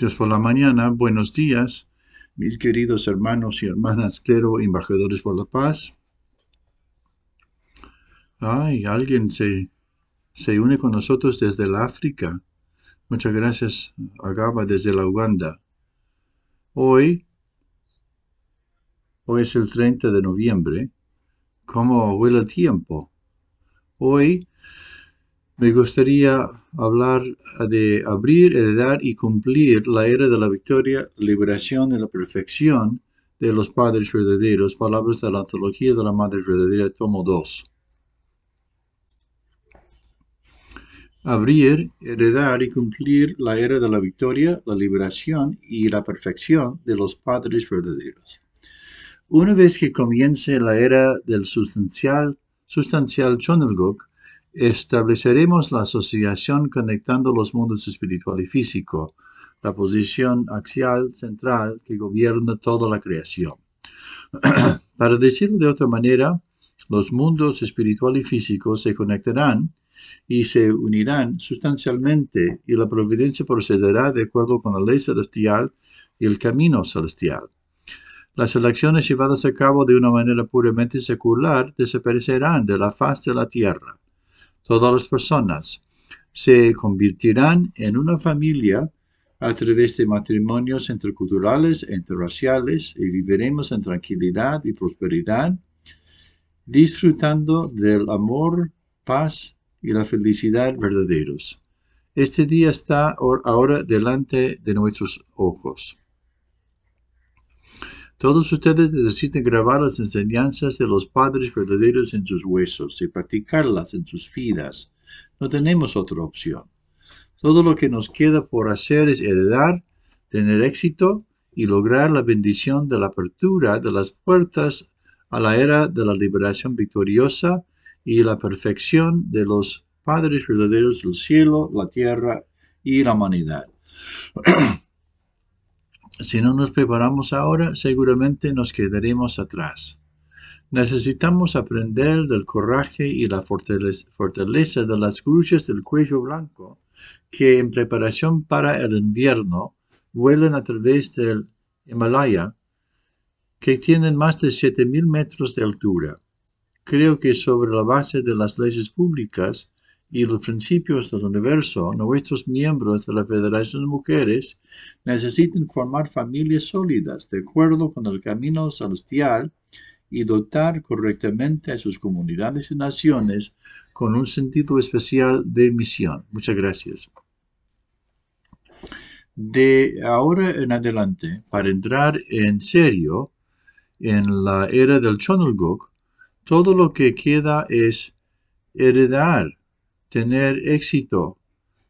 Dios por la mañana, buenos días, mis queridos hermanos y hermanas, clero, embajadores por la paz. Ay, alguien se, se une con nosotros desde el África. Muchas gracias, Agaba, desde la Uganda. Hoy, hoy es el 30 de noviembre. ¿Cómo huele el tiempo? Hoy me gustaría hablar de abrir, heredar y cumplir la era de la victoria, liberación y la perfección de los padres verdaderos, palabras de la antología de la madre verdadera, tomo 2. Abrir, heredar y cumplir la era de la victoria, la liberación y la perfección de los padres verdaderos. Una vez que comience la era del sustancial, sustancial Chonelgok, estableceremos la asociación conectando los mundos espiritual y físico, la posición axial central que gobierna toda la creación. Para decirlo de otra manera, los mundos espiritual y físico se conectarán y se unirán sustancialmente y la providencia procederá de acuerdo con la ley celestial y el camino celestial. Las elecciones llevadas a cabo de una manera puramente secular desaparecerán de la faz de la tierra todas las personas se convertirán en una familia a través de matrimonios interculturales, interraciales y viviremos en tranquilidad y prosperidad, disfrutando del amor, paz y la felicidad verdaderos. Este día está ahora delante de nuestros ojos. Todos ustedes necesitan grabar las enseñanzas de los padres verdaderos en sus huesos y practicarlas en sus vidas. No tenemos otra opción. Todo lo que nos queda por hacer es heredar, tener éxito y lograr la bendición de la apertura de las puertas a la era de la liberación victoriosa y la perfección de los padres verdaderos del cielo, la tierra y la humanidad. Si no nos preparamos ahora, seguramente nos quedaremos atrás. Necesitamos aprender del coraje y la fortaleza de las cruces del cuello blanco que en preparación para el invierno vuelan a través del Himalaya, que tienen más de 7.000 metros de altura. Creo que sobre la base de las leyes públicas y los principios del universo, nuestros miembros de la Federación de Mujeres necesitan formar familias sólidas de acuerdo con el camino celestial y dotar correctamente a sus comunidades y naciones con un sentido especial de misión. Muchas gracias. De ahora en adelante, para entrar en serio en la era del Chonulgok, todo lo que queda es heredar tener éxito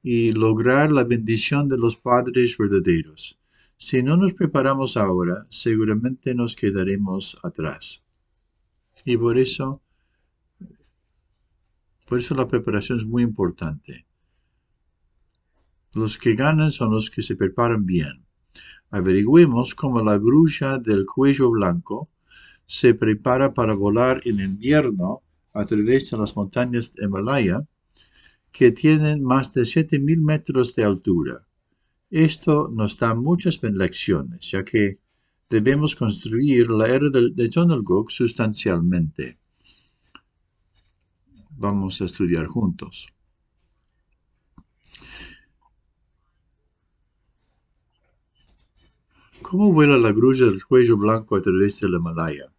y lograr la bendición de los padres verdaderos. Si no nos preparamos ahora, seguramente nos quedaremos atrás. Y por eso, por eso la preparación es muy importante. Los que ganan son los que se preparan bien. Averigüemos cómo la grulla del cuello blanco se prepara para volar en invierno a través de las montañas de Himalaya que tienen más de 7.000 metros de altura. Esto nos da muchas lecciones, ya que debemos construir la era de, de sustancialmente. Vamos a estudiar juntos. ¿Cómo vuela la grulla del cuello blanco a través del Himalaya?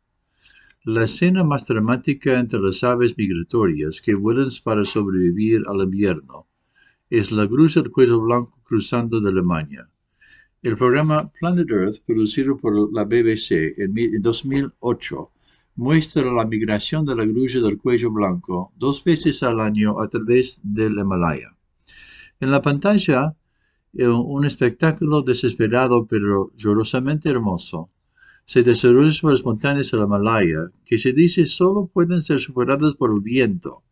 La escena más dramática entre las aves migratorias que vuelan para sobrevivir al invierno es la cruz del cuello blanco cruzando de Alemania. El programa Planet Earth, producido por la BBC en 2008, muestra la migración de la grulla del cuello blanco dos veces al año a través del Himalaya. En la pantalla, eh, un espectáculo desesperado pero llorosamente hermoso se desarrolla sobre las montañas de la Malaya, que se dice solo pueden ser superadas por el viento.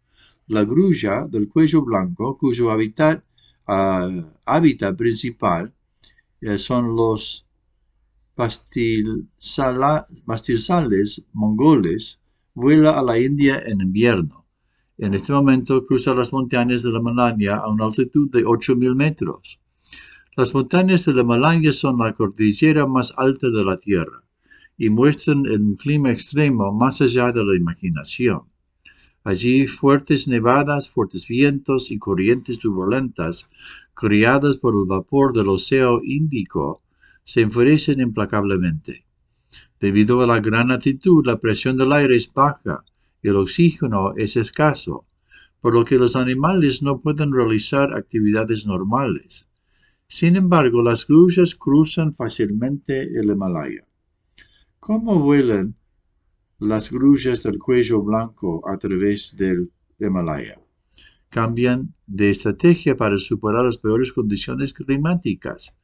La grulla del cuello blanco, cuyo hábitat, ah, hábitat principal eh, son los pastizales mongoles, vuela a la India en invierno. En este momento cruza las montañas de la Malaya a una altitud de 8.000 metros. Las montañas del Himalaya son la cordillera más alta de la Tierra y muestran un clima extremo más allá de la imaginación. Allí fuertes nevadas, fuertes vientos y corrientes turbulentas, criadas por el vapor del océano Índico, se enfurecen implacablemente. Debido a la gran altitud, la presión del aire es baja y el oxígeno es escaso, por lo que los animales no pueden realizar actividades normales. Sin embargo, las grullas cruzan fácilmente el Himalaya. ¿Cómo vuelan las grullas del cuello blanco a través del Himalaya? Cambian de estrategia para superar las peores condiciones climáticas.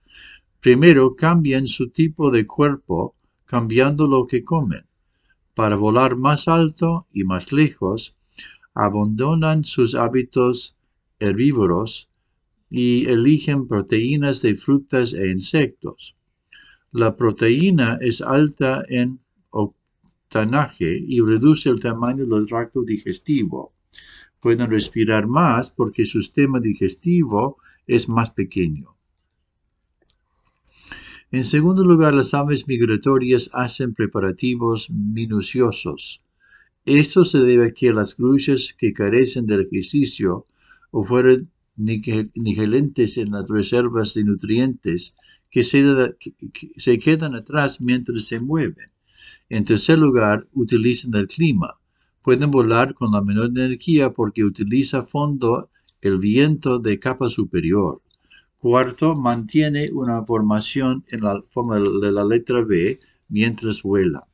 Primero, cambian su tipo de cuerpo cambiando lo que comen. Para volar más alto y más lejos, abandonan sus hábitos herbívoros y eligen proteínas de frutas e insectos. La proteína es alta en octanaje y reduce el tamaño del tracto digestivo. Pueden respirar más porque su sistema digestivo es más pequeño. En segundo lugar, las aves migratorias hacen preparativos minuciosos. Esto se debe a que las grullas que carecen del ejercicio o fueron nigelentes en las reservas de nutrientes que se, que se quedan atrás mientras se mueven. En tercer lugar, utilizan el clima. Pueden volar con la menor energía porque utiliza fondo el viento de capa superior. Cuarto, mantiene una formación en la forma de la letra B mientras vuela.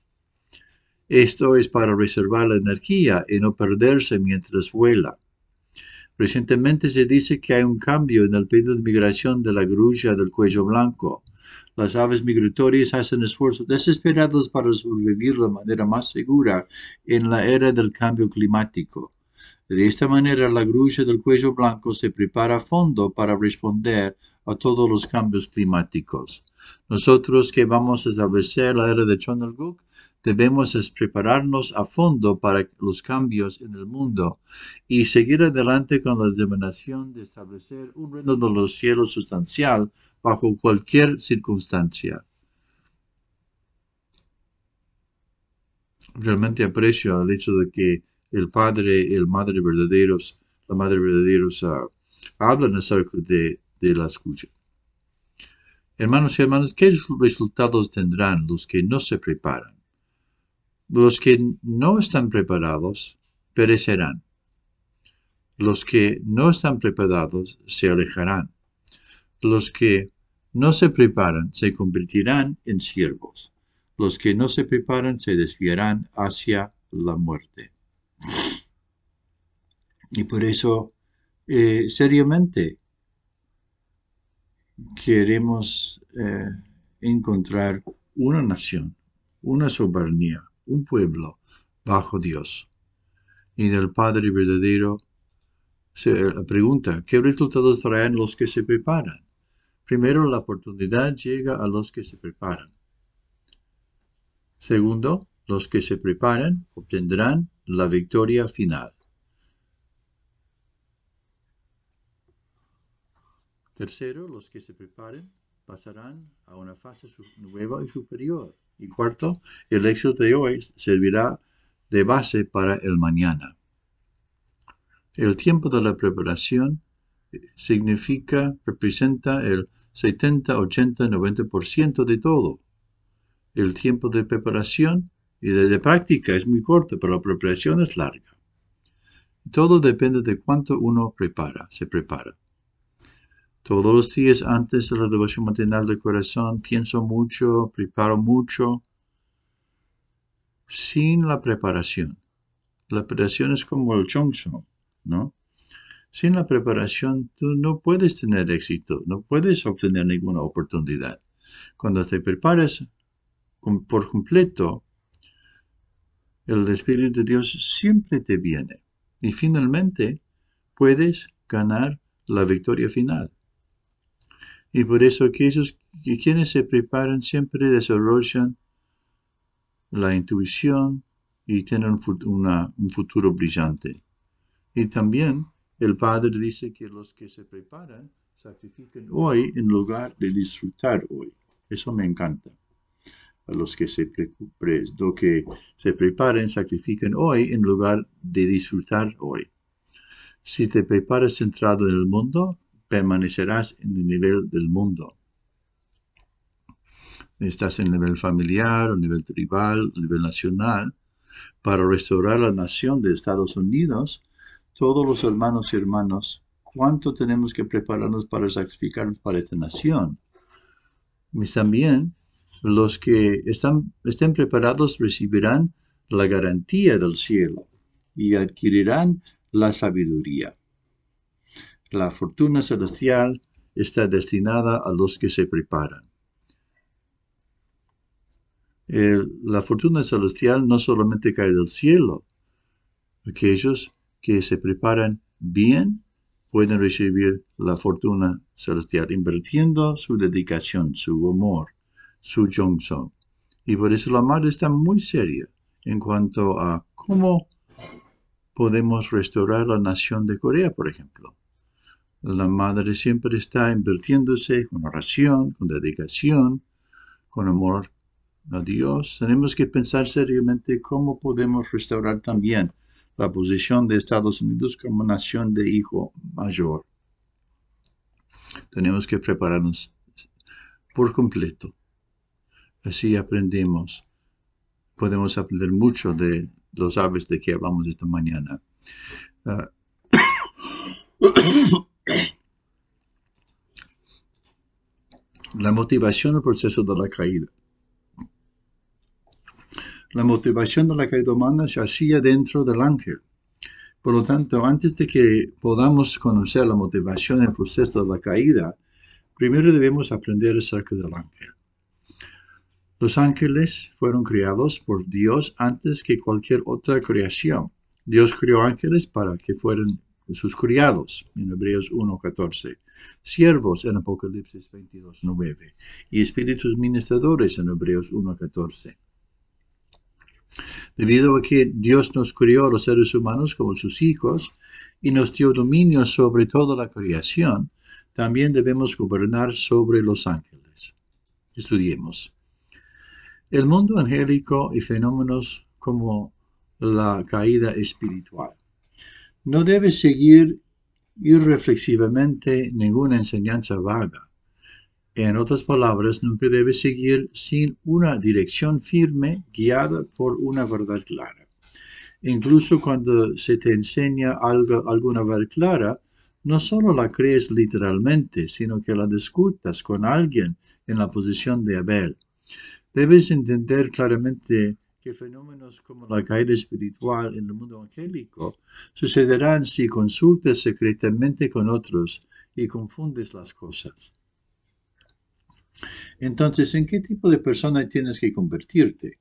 Esto es para reservar la energía y no perderse mientras vuela. Recientemente se dice que hay un cambio en el pedido de migración de la grulla del cuello blanco. Las aves migratorias hacen esfuerzos desesperados para sobrevivir de manera más segura en la era del cambio climático. De esta manera, la grulla del cuello blanco se prepara a fondo para responder a todos los cambios climáticos. Nosotros que vamos a establecer la era de Chonelguk, debemos prepararnos a fondo para los cambios en el mundo y seguir adelante con la determinación de establecer un reino de los cielos sustancial bajo cualquier circunstancia. Realmente aprecio el hecho de que el padre el madre verdaderos, la madre verdaderos uh, hablan acerca de, de la escucha. Hermanos y hermanas, ¿qué resultados tendrán los que no se preparan? Los que no están preparados perecerán. Los que no están preparados se alejarán. Los que no se preparan se convertirán en siervos. Los que no se preparan se desviarán hacia la muerte. Y por eso, eh, seriamente, queremos eh, encontrar una nación, una soberanía, un pueblo bajo Dios. Y del Padre verdadero se pregunta, ¿qué resultados traen los que se preparan? Primero, la oportunidad llega a los que se preparan. Segundo, los que se preparan obtendrán la victoria final. Tercero, los que se preparen pasarán a una fase nueva y superior. Y cuarto, el éxito de hoy servirá de base para el mañana. El tiempo de la preparación eh, significa, representa el 70, 80, 90% de todo. El tiempo de preparación y de, práctica es muy corto, pero la preparación es larga. Todo depende de cuánto uno prepara, se prepara. Todos los días antes de la devoción matinal del corazón pienso mucho, preparo mucho, sin la preparación. La preparación es como el chongso, ¿no? Sin la preparación tú no puedes tener éxito, no puedes obtener ninguna oportunidad. Cuando te prepares por completo, el Espíritu de Dios siempre te viene y finalmente puedes ganar la victoria final. Y por eso aquellos que quienes se preparan siempre desarrollan la intuición y tienen un futuro brillante. Y también el Padre dice que los que se preparan sacrifiquen hoy en lugar de disfrutar hoy. Eso me encanta. A los que se, lo que se preparen, sacrifiquen hoy en lugar de disfrutar hoy. Si te preparas centrado en el mundo, permanecerás en el nivel del mundo. Estás en el nivel familiar, el nivel tribal, el nivel nacional. Para restaurar la nación de Estados Unidos, todos los hermanos y hermanos, ¿cuánto tenemos que prepararnos para sacrificarnos para esta nación? Y también los que estén preparados recibirán la garantía del cielo y adquirirán la sabiduría. La fortuna celestial está destinada a los que se preparan. la fortuna celestial no solamente cae del cielo. Aquellos que se preparan bien pueden recibir la fortuna celestial invirtiendo su dedicación, su amor, su Johnson. Y por eso la madre está muy seria en cuanto a cómo podemos restaurar la nación de Corea, por ejemplo. La madre siempre está invirtiéndose con oración, con dedicación, con amor a Dios. Tenemos que pensar seriamente cómo podemos restaurar también la posición de Estados Unidos como nación de hijo mayor. Tenemos que prepararnos por completo. Así aprendemos. Podemos aprender mucho de los aves de que hablamos esta mañana. Ah, la motivación del proceso de la caída. La motivación de la caída humana se hacía dentro del ángel. Por lo tanto, antes de que podamos conocer la motivación del proceso de la caída, primero debemos aprender acerca del ángel. Los ángeles fueron creados por Dios antes que cualquier otra creación. Dios creó ángeles para que fueran sus criados, en Hebreos 1.14, siervos en Apocalipsis 22.9 y espíritus ministradores en Hebreos 1.14. Debido a que Dios nos crió a los seres humanos como sus hijos y nos dio dominio sobre toda la creación, también debemos gobernar sobre los ángeles. Estudiemos. El mundo angélico y fenómenos como la caída espiritual. No debe seguir irreflexivamente ninguna enseñanza vaga. En otras palabras, nunca debe seguir sin una dirección firme guiada por una verdad clara. Incluso cuando se te enseña algo, alguna verdad clara, no solo la crees literalmente, sino que la discutas con alguien en la posición de Abel. Debes entender claramente que fenómenos como la caída espiritual en el mundo angélico sucederán si consultas secretamente con otros y confundes las cosas. Entonces, ¿en qué tipo de persona tienes que convertirte?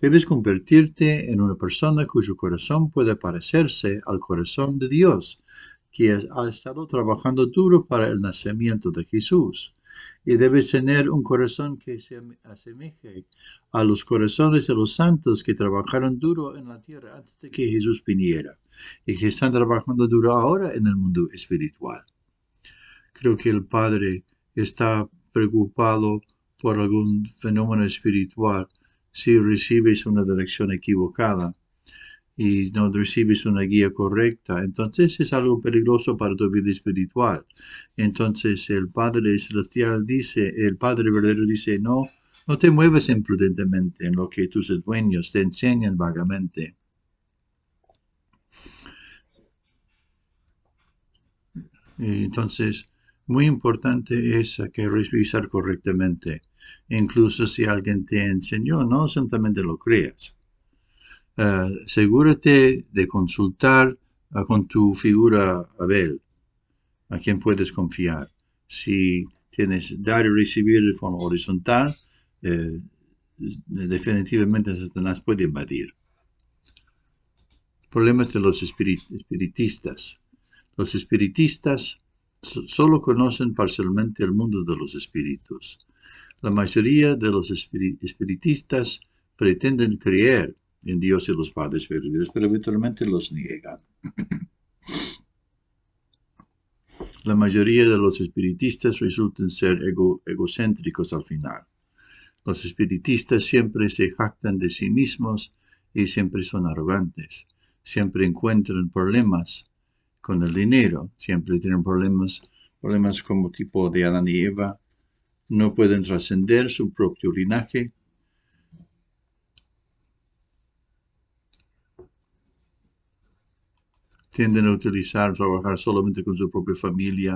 Debes convertirte en una persona cuyo corazón puede parecerse al corazón de Dios, que ha estado trabajando duro para el nacimiento de Jesús y debes tener un corazón que se asemeje a los corazones de los santos que trabajaron duro en la tierra antes de que Jesús viniera y que están trabajando duro ahora en el mundo espiritual. Creo que el Padre está preocupado por algún fenómeno espiritual si recibes una dirección equivocada y no recibes una guía correcta, entonces es algo peligroso para tu vida espiritual. Entonces el Padre Celestial dice, el Padre verdadero dice, no, no te muevas imprudentemente en lo que tus dueños te enseñan vagamente. entonces, muy importante es que revisar correctamente. Incluso si alguien te enseñó, no simplemente lo creas. Eh, asegúrate de consultar con tu figura Abel, a quien puedes confiar. Si tienes dar y recibir de forma horizontal, eh, definitivamente Satanás puede invadir. Problemas de los espiritistas. Los espiritistas solo conocen parcialmente el mundo de los espíritus. La mayoría de los espiritistas pretenden creer en Dios y los padres verdaderos, pero eventualmente los niegan. La mayoría de los espiritistas resultan ser egocéntricos al final. Los espiritistas siempre se jactan de sí mismos y siempre son arrogantes. Siempre encuentran problemas con el dinero, siempre tienen problemas, problemas como tipo de Adán y Eva. No pueden trascender su propio linaje. Tienden a utilizar, trabajar solamente con su propia familia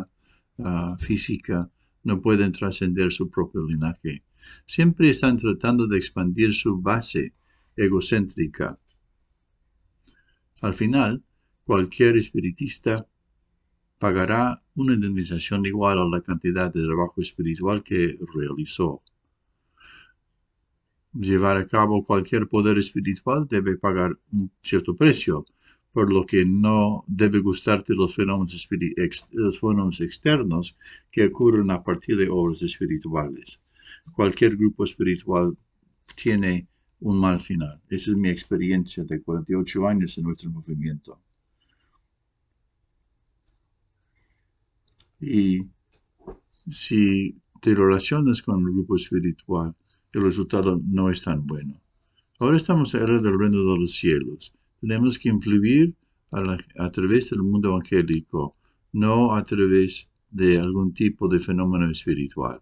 ah, física. No pueden trascender su propio linaje siempre están tratando de expandir su base egocéntrica. Al final, cualquier espiritista pagará una indemnización igual a la cantidad de trabajo espiritual que realizó. Llevar a cabo cualquier poder espiritual debe pagar un cierto precio, por lo que no debe gustarte los fenómenos, los fenómenos externos que ocurren a partir de obras espirituales cualquier grupo espiritual tiene un mal final. Esa es mi experiencia de 48 años en nuestro movimiento. Y si te relacionas con el grupo espiritual, el resultado no es tan bueno. Ahora estamos en la del reino de los cielos. Tenemos que influir a, a través del mundo evangélico, no a través de algún tipo de fenómeno espiritual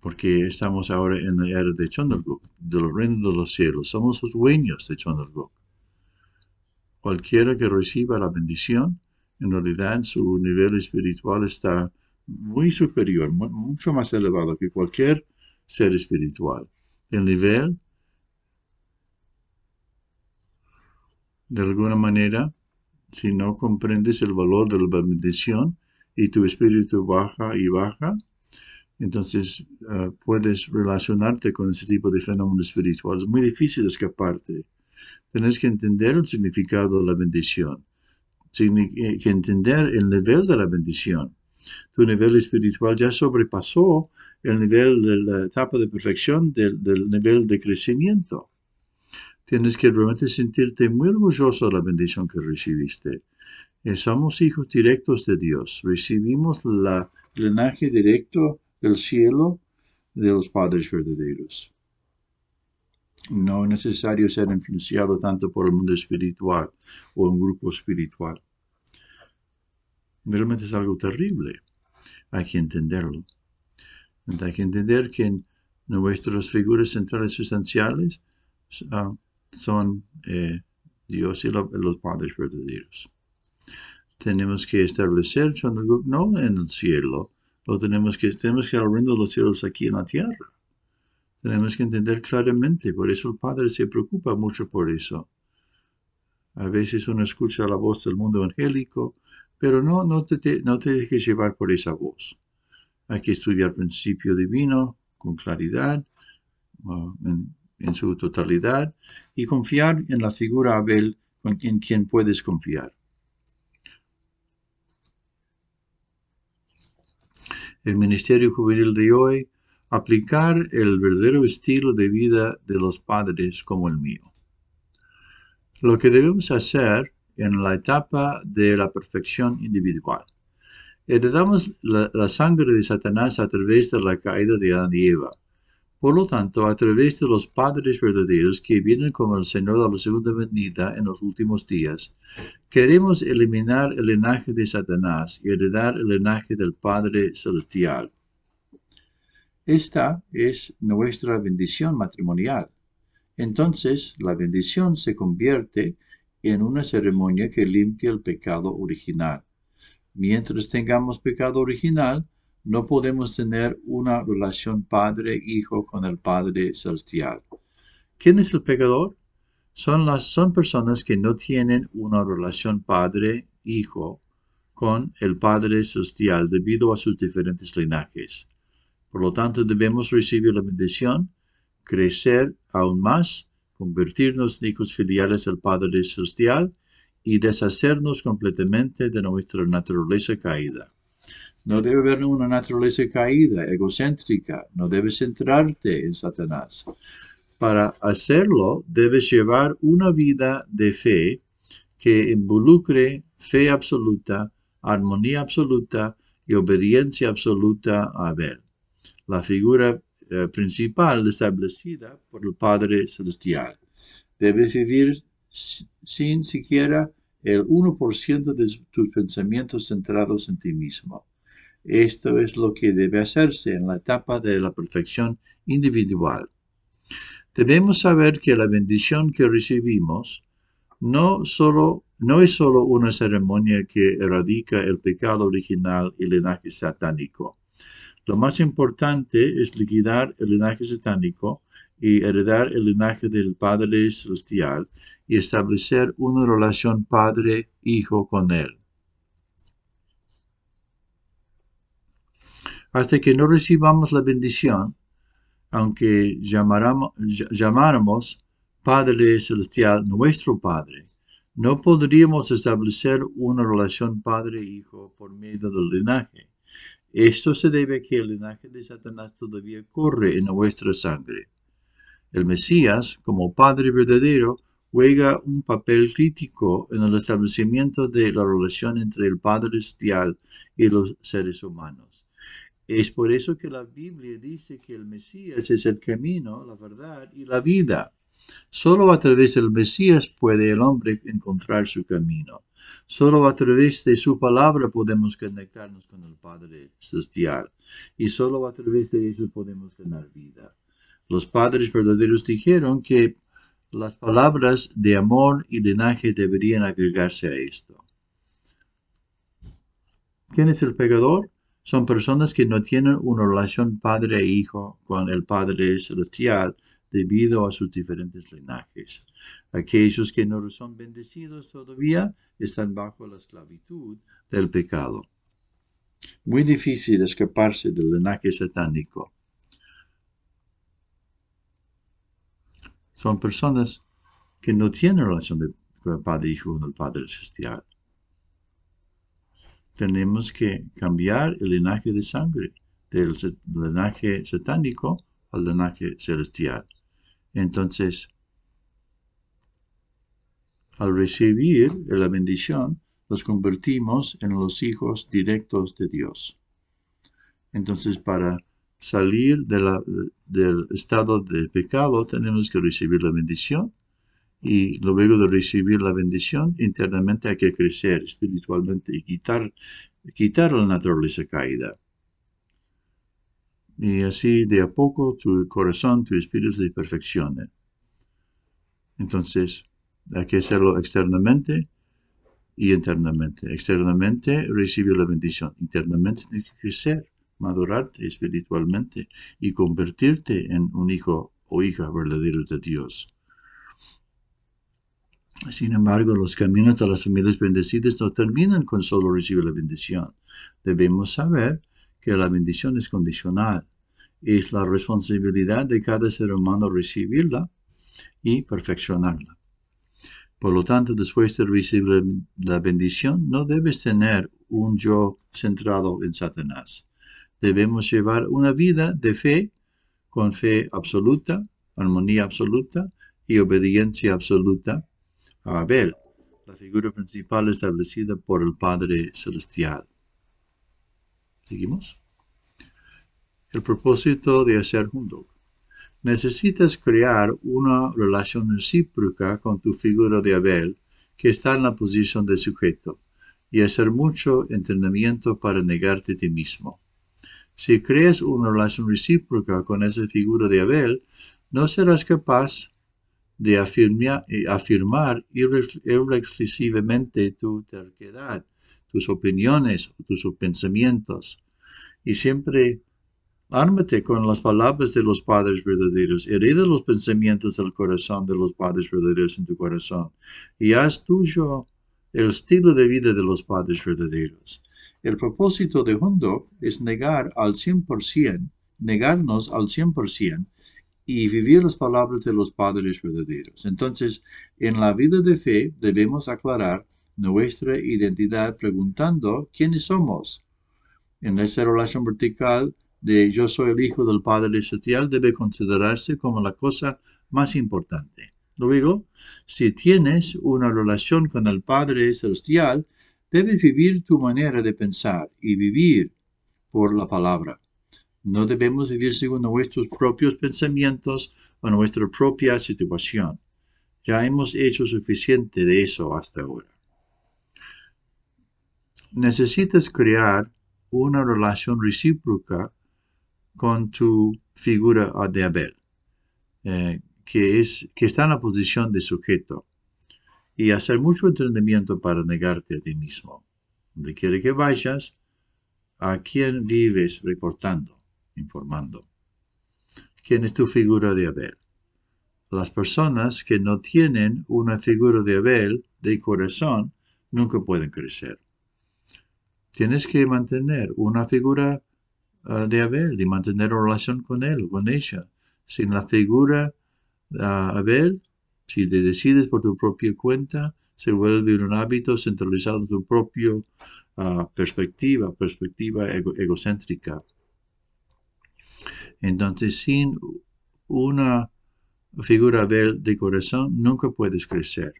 porque estamos ahora en la era de Chandraguk, del reino de los cielos. Somos los dueños de Chandraguk. Cualquiera que reciba la bendición, en realidad su nivel espiritual está muy superior, mucho más elevado que cualquier ser espiritual. El nivel, de alguna manera, si no comprendes el valor de la bendición y tu espíritu baja y baja, entonces ah, puedes relacionarte con ese tipo de fenómenos espirituales. Es muy difícil escaparte. Tienes que entender el significado de la bendición. Eh, que entender el nivel de la bendición. Tu nivel espiritual ya sobrepasó el nivel de la etapa de perfección del, del nivel de crecimiento. Tienes que realmente sentirte muy orgulloso de la bendición que recibiste. Eh, somos hijos directos de Dios. Recibimos la linaje directo el cielo de los padres verdaderos. No es necesario ser influenciado tanto por el mundo espiritual o un grupo espiritual. Realmente es algo terrible. Hay que entenderlo. Hay que entender que nuestras figuras centrales sustanciales ah, son eh, Dios y los padres verdaderos. Tenemos que establecer no en el cielo, lo tenemos que, tenemos que los cielos aquí en la tierra. Tenemos que entender claramente, por eso el Padre se preocupa mucho por eso. A veces uno escucha la voz del mundo evangélico, pero no, no, te, no te dejes llevar por esa voz. Hay que estudiar principio divino con claridad, en, en, su totalidad, y confiar en la figura Abel en quien puedes confiar. el Ministerio Juvenil de hoy, aplicar el verdadero estilo de vida de los padres como el mío. Lo que debemos hacer en la etapa de la perfección individual. Heredamos la sangre de Satanás a través de la caída de Adán y Eva por lo tanto, a través de los padres verdaderos que vienen como el Señor de la segunda venida en los últimos días, queremos eliminar el linaje de Satanás y heredar el linaje del Padre Celestial. Esta es nuestra bendición matrimonial. Entonces, la bendición se convierte en una ceremonia que limpia el pecado original. Mientras tengamos pecado original, no podemos tener una relación padre-hijo con el Padre Celestial. ¿Quién es el pecador? Son, las, son personas que no tienen una relación padre-hijo con el Padre Celestial debido a sus diferentes linajes. Por lo tanto, debemos recibir la bendición, crecer aún más, convertirnos en hijos filiales del Padre Celestial y deshacernos completamente de nuestra naturaleza caída. No debe haber una naturaleza caída, egocéntrica. No debes centrarte en Satanás. Para hacerlo, debes llevar una vida de fe que involucre fe absoluta armonía absoluta y obediencia absoluta a Abel, la figura eh, principal establecida por el Padre Celestial. Debes vivir sin siquiera el 1% de tus pensamientos centrados en ti mismo. Esto es lo que debe hacerse en la etapa de la perfección individual. Debemos saber que la bendición que recibimos no, solo, no es solo una ceremonia que erradica el pecado original y el linaje satánico. Lo más importante es liquidar el linaje satánico y heredar el linaje del Padre Celestial y establecer una relación padre-hijo con Él. Hasta que no recibamos la bendición, aunque llamáramos Padre Celestial nuestro Padre, no podríamos establecer una relación padre-hijo por medio del linaje. Esto se debe a que el linaje de Satanás todavía corre en nuestra sangre. El Mesías, como Padre verdadero, juega un papel crítico en el establecimiento de la relación entre el Padre Celestial y los seres humanos. Es por eso que la Biblia dice que el Mesías es el camino, la verdad y la vida. Solo a través del Mesías puede el hombre encontrar su camino. Solo a través de su palabra podemos conectarnos con el Padre Celestial. Y solo a través de eso podemos ganar vida. Los padres verdaderos dijeron que las palabras de amor y linaje deberían agregarse a esto. ¿Quién es el pecador? Son personas que no tienen una relación padre e hijo con el Padre Celestial debido a sus diferentes linajes. Aquellos que no son bendecidos todavía están bajo la esclavitud del pecado. Muy difícil escaparse del linaje satánico. son personas que no tienen relación de, con el Padre Hijo con el Padre Celestial. Tenemos que cambiar el linaje de sangre del linaje satánico al linaje celestial. Entonces, al recibir la bendición, nos convertimos en los hijos directos de Dios. Entonces, para salir del estado de pecado, tenemos que recibir la bendición. Y luego de recibir la bendición, internamente hay que crecer espiritualmente y quitar, quitar la naturaleza caída. Y así de a poco tu corazón, tu espíritu se perfeccione. Entonces, hay que hacerlo externamente y internamente. Externamente recibe la bendición. Internamente tienes que crecer madurarte espiritualmente y convertirte en un hijo o hija verdadero de Dios. Sin embargo, los caminos de las familias bendecidas no terminan con solo recibir la bendición. Debemos saber que la bendición es condicional. Es la responsabilidad de cada ser humano recibirla y perfeccionarla. Por lo tanto, después de recibir la bendición, no debes tener un yo centrado en Satanás. Debemos llevar una vida de fe, con fe absoluta, armonía absoluta y obediencia absoluta a Abel, la figura principal establecida por el Padre Celestial. ¿Seguimos? El propósito de hacer junto. Necesitas crear una relación recíproca con tu figura de Abel, que está en la posición de sujeto, y hacer mucho entrenamiento para negarte a ti mismo. Si creas una relación recíproca con esa figura de Abel, no serás capaz de eh, afirmar irreflexivamente tu terquedad, tus opiniones, tus pensamientos. Y siempre ármate con las palabras de los padres verdaderos. Hereda los pensamientos del corazón de los padres verdaderos en tu corazón. Y haz tuyo el estilo de vida de los padres verdaderos. El propósito de Hundo es negar al 100%, negarnos al 100% y vivir las palabras de los padres verdaderos. Entonces, en la vida de fe debemos aclarar nuestra identidad preguntando quiénes somos. En esa relación vertical de yo soy el hijo del Padre Celestial debe considerarse como la cosa más importante. Luego, si tienes una relación con el Padre Celestial, Debes vivir tu manera de pensar y vivir por la palabra. No debemos vivir según nuestros propios pensamientos o nuestra propia situación. Ya hemos hecho suficiente de eso hasta ahora. Necesitas crear una relación recíproca con tu figura de Abel, eh, que, es, que está en la posición de sujeto, y hacer mucho entrenamiento para negarte a ti mismo. Donde quiere que vayas, a quién vives reportando, informando. ¿Quién es tu figura de Abel? Las personas que no tienen una figura de Abel de corazón nunca pueden crecer. Tienes que mantener una figura ah, de Abel y mantener una relación con él con ella. Sin la figura de Abel, si te decides por tu propia cuenta, se vuelve un hábito centralizado en tu propia ah, perspectiva, perspectiva egocéntrica. Entonces, sin una figura de corazón, nunca puedes crecer.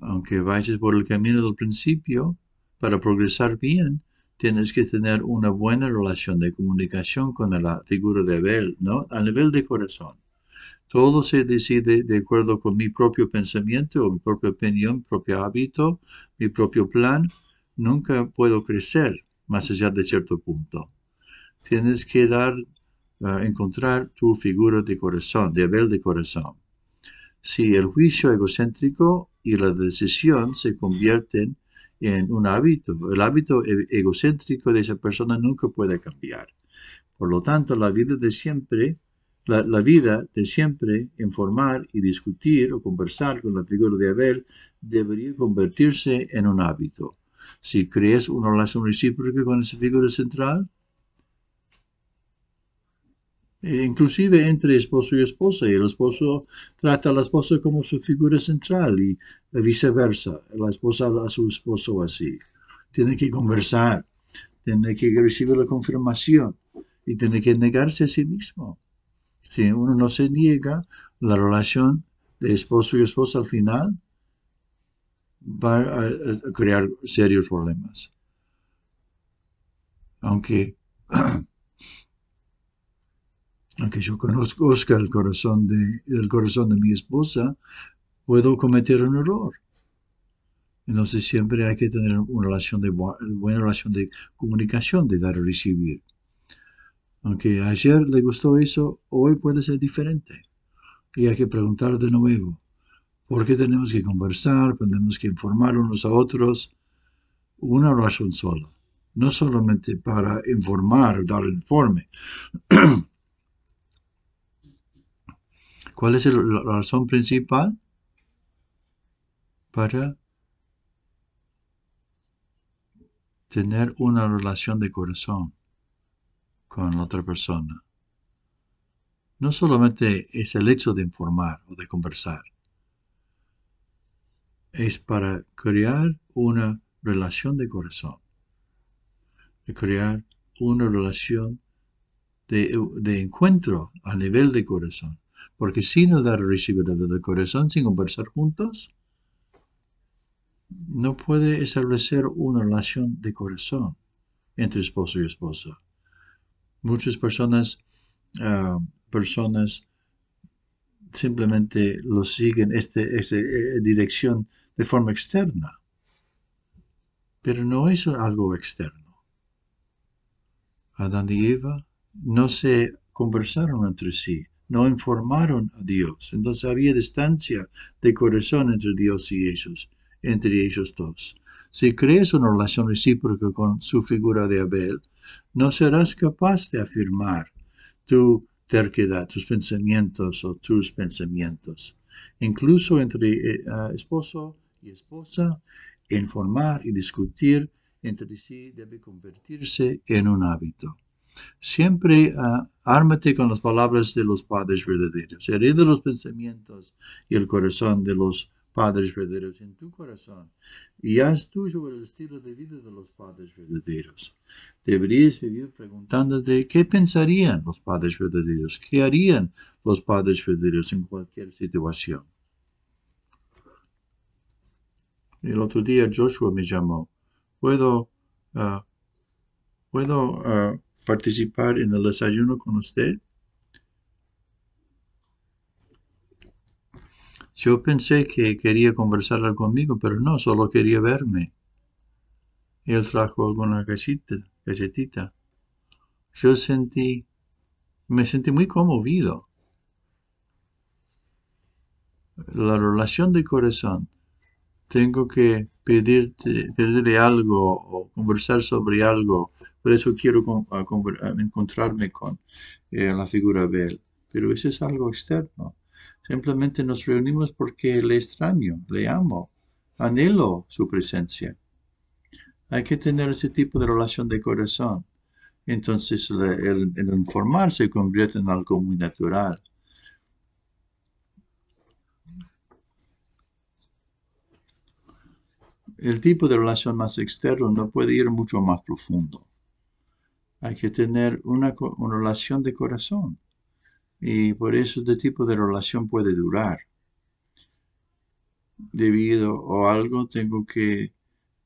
Aunque vayas por el camino del principio, para progresar bien, tienes que tener una buena relación de comunicación con la figura de Abel, ¿no? A nivel de corazón. Todo se decide de acuerdo con mi propio pensamiento o mi propia opinión, mi propio hábito, mi propio plan. Nunca puedo crecer más allá de cierto punto. Tienes que dar, ah, encontrar tu figura de corazón, de Abel de corazón. Si el juicio egocéntrico y la decisión se convierten en un hábito. El hábito e-, egocéntrico de esa persona nunca puede cambiar. Por lo tanto, la vida de siempre, la, vida de siempre informar y discutir o conversar con la figura de Abel debería convertirse en un hábito. Si crees una relación recíproca con esa figura central, inclusive entre esposo y esposa, el esposo trata a la esposa como su figura central y viceversa, la esposa a su esposo así. Tiene que conversar, tiene que recibir la confirmación y tiene que negarse a sí mismo. Si uno no se niega, la relación de esposo y esposa al final va a, crear serios problemas. Aunque aunque yo conozco el corazón de, el corazón de mi esposa, puedo cometer un error. Entonces siempre hay que tener una relación de buena relación de comunicación, de dar y recibir. Aunque ayer le gustó eso, hoy puede ser diferente. Y hay que preguntar de nuevo, ¿por qué tenemos que conversar? Tenemos que informar unos a otros. Una razón sola. No solamente para informar, dar informe, ¿Cuál es la razón principal? Para tener una relación de corazón con la otra persona. No solamente es el hecho de informar o de conversar, es para crear una relación de corazón, de crear una relación de, de encuentro a nivel de corazón. Porque sin dar recibir del corazón, sin conversar juntos, no puede establecer una relación de corazón entre esposo y esposa. Muchas personas, ah, personas simplemente lo siguen este, esta eh, dirección de forma externa. Pero no es algo externo. Adán y Eva no se conversaron entre sí, no informaron a Dios. Entonces había distancia de corazón entre Dios y ellos, entre ellos dos. Si crees una relación recíproca con su figura de Abel, no serás capaz de afirmar tu terquedad, tus pensamientos o tus pensamientos. Incluso entre eh, esposo y esposa, informar y discutir entre sí debe convertirse en un hábito. Siempre uh, ármate con las palabras de los padres verdaderos. Hereda los pensamientos y el corazón de los padres verdaderos en tu corazón y haz tuyo el estilo de vida de los padres verdaderos. Deberías vivir preguntándote qué pensarían los padres verdaderos, qué harían los padres verdaderos en cualquier situación. El otro día Joshua me llamó. ¿Puedo, ah, ¿puedo ah, participar en el desayuno con usted? Yo pensé que quería conversar conmigo, pero no, solo quería verme. Él trajo alguna casita, galletita. Yo sentí, me sentí muy conmovido. La relación de corazón. Tengo que pedirte, pedirle algo o conversar sobre algo. Por eso quiero encontrarme con eh, la figura de él. Pero eso es algo externo. Simplemente nos reunimos porque le extraño, le amo, anhelo su presencia. Hay que tener ese tipo de relación de corazón. Entonces el, informar se convierte en algo muy natural. El tipo de relación más externo no puede ir mucho más profundo. Hay que tener una relación de corazón y por eso este tipo de relación puede durar. Debido o algo tengo que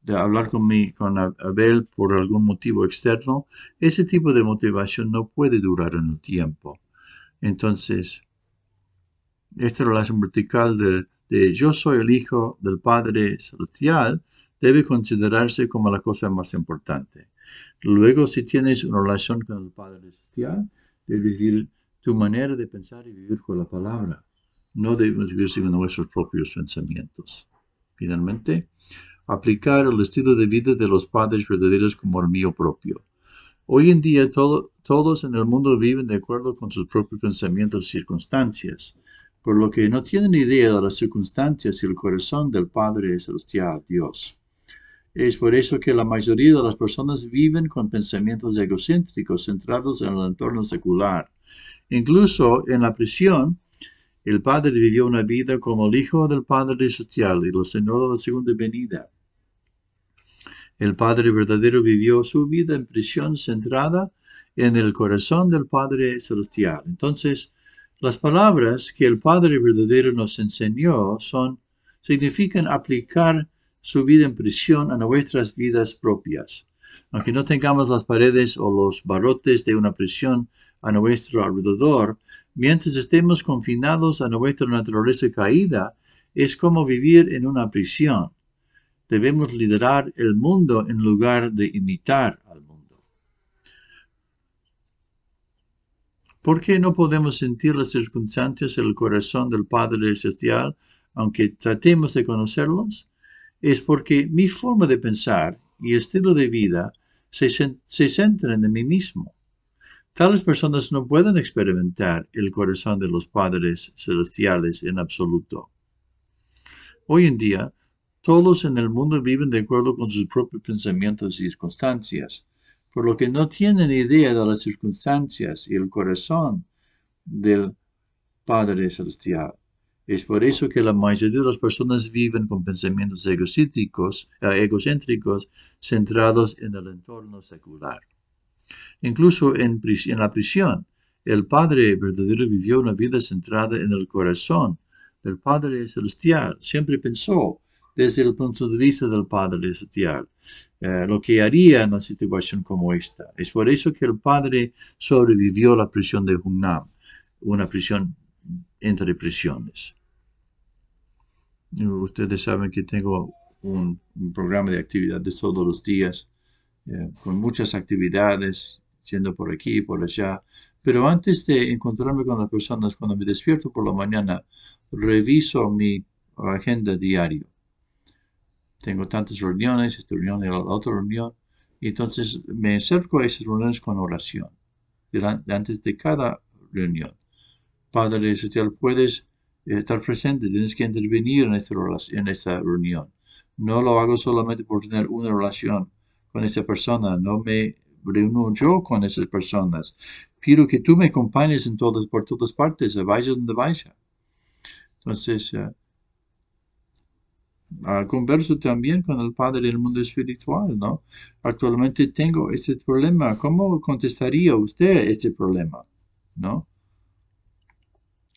hablar con, mi, con Abel por algún motivo externo, ese tipo de motivación no puede durar en el tiempo. Entonces, esta relación vertical de, de yo soy el hijo del Padre Celestial debe considerarse como la cosa más importante. Luego, si tienes una relación con el Padre Celestial, debes vivir tu manera de pensar y vivir con la palabra. No debemos vivir según nuestros propios pensamientos. Finalmente, aplicar el estilo de vida de los padres verdaderos como el mío propio. Hoy en día todos en el mundo viven de acuerdo con sus propios pensamientos y circunstancias, por lo que no tienen idea de las circunstancias y el corazón del Padre Celestial, Dios. Es por eso que la mayoría de las personas viven con pensamientos egocéntricos centrados en el entorno secular, Incluso en la prisión, el Padre vivió una vida como el Hijo del Padre Celestial y el Señor de la segunda venida. El Padre verdadero vivió su vida en prisión centrada en el corazón del Padre Celestial. Entonces, las palabras que el Padre verdadero nos enseñó son, significan aplicar su vida en prisión a nuestras vidas propias. Aunque no tengamos las paredes o los barrotes de una prisión a nuestro alrededor, mientras estemos confinados a nuestra naturaleza caída, es como vivir en una prisión. Debemos liderar el mundo en lugar de imitar al mundo. ¿Por qué no podemos sentir las circunstancias en el corazón del Padre Celestial, aunque tratemos de conocerlos? Es porque mi forma de pensar y estilo de vida se, se centran en mí mismo. Tales personas no pueden experimentar el corazón de los padres celestiales en absoluto. Hoy en día, todos en el mundo viven de acuerdo con sus propios pensamientos y circunstancias, por lo que no tienen idea de las circunstancias y el corazón del Padre Celestial. Es por eso que la mayoría de las personas viven con pensamientos egocéntricos, eh, egocéntricos centrados en el entorno secular. Incluso en, la prisión, el Padre verdadero vivió una vida centrada en el corazón del Padre Celestial. Siempre pensó desde el punto de vista del Padre Celestial eh, lo que haría en una situación como esta. Es por eso que el Padre sobrevivió a la prisión de Hunnam, una prisión entre prisiones. Ustedes saben que tengo un, programa de actividades todos los días, eh, con muchas actividades, yendo por aquí y por allá. Pero antes de encontrarme con las personas, cuando me despierto por la mañana, reviso mi agenda diario. Tengo tantas reuniones, esta reunión y la otra reunión, y entonces me acerco a esas reuniones con oración, antes de cada reunión. Padre Celestial, puedes estar presente, tienes que intervenir en esta, en esta reunión. No lo hago solamente por tener una relación con esa persona, no me reúno yo con esas personas. Pido que tú me acompañes en todas, por todas partes, vaya donde vaya. Entonces, uh, converso también con el Padre del mundo espiritual, ¿no? Actualmente tengo este problema. ¿Cómo contestaría usted este problema? ¿No?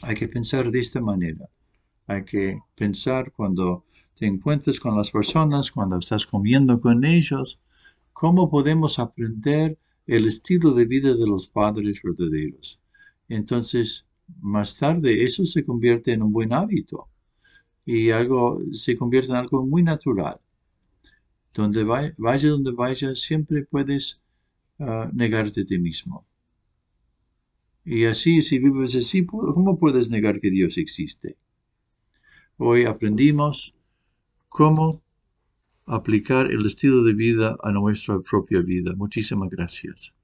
Hay que pensar de esta manera. Hay que pensar cuando te encuentres con las personas, cuando estás comiendo con ellos, cómo podemos aprender el estilo de vida de los padres verdaderos. Entonces, más tarde eso se convierte en un buen hábito y algo se convierte en algo muy natural. Donde vaya, donde vaya, siempre puedes ah, negarte a ti mismo. Y así, si vives así, ¿cómo puedes negar que Dios existe? Hoy aprendimos cómo aplicar el estilo de vida a nuestra propia vida. Muchísimas gracias.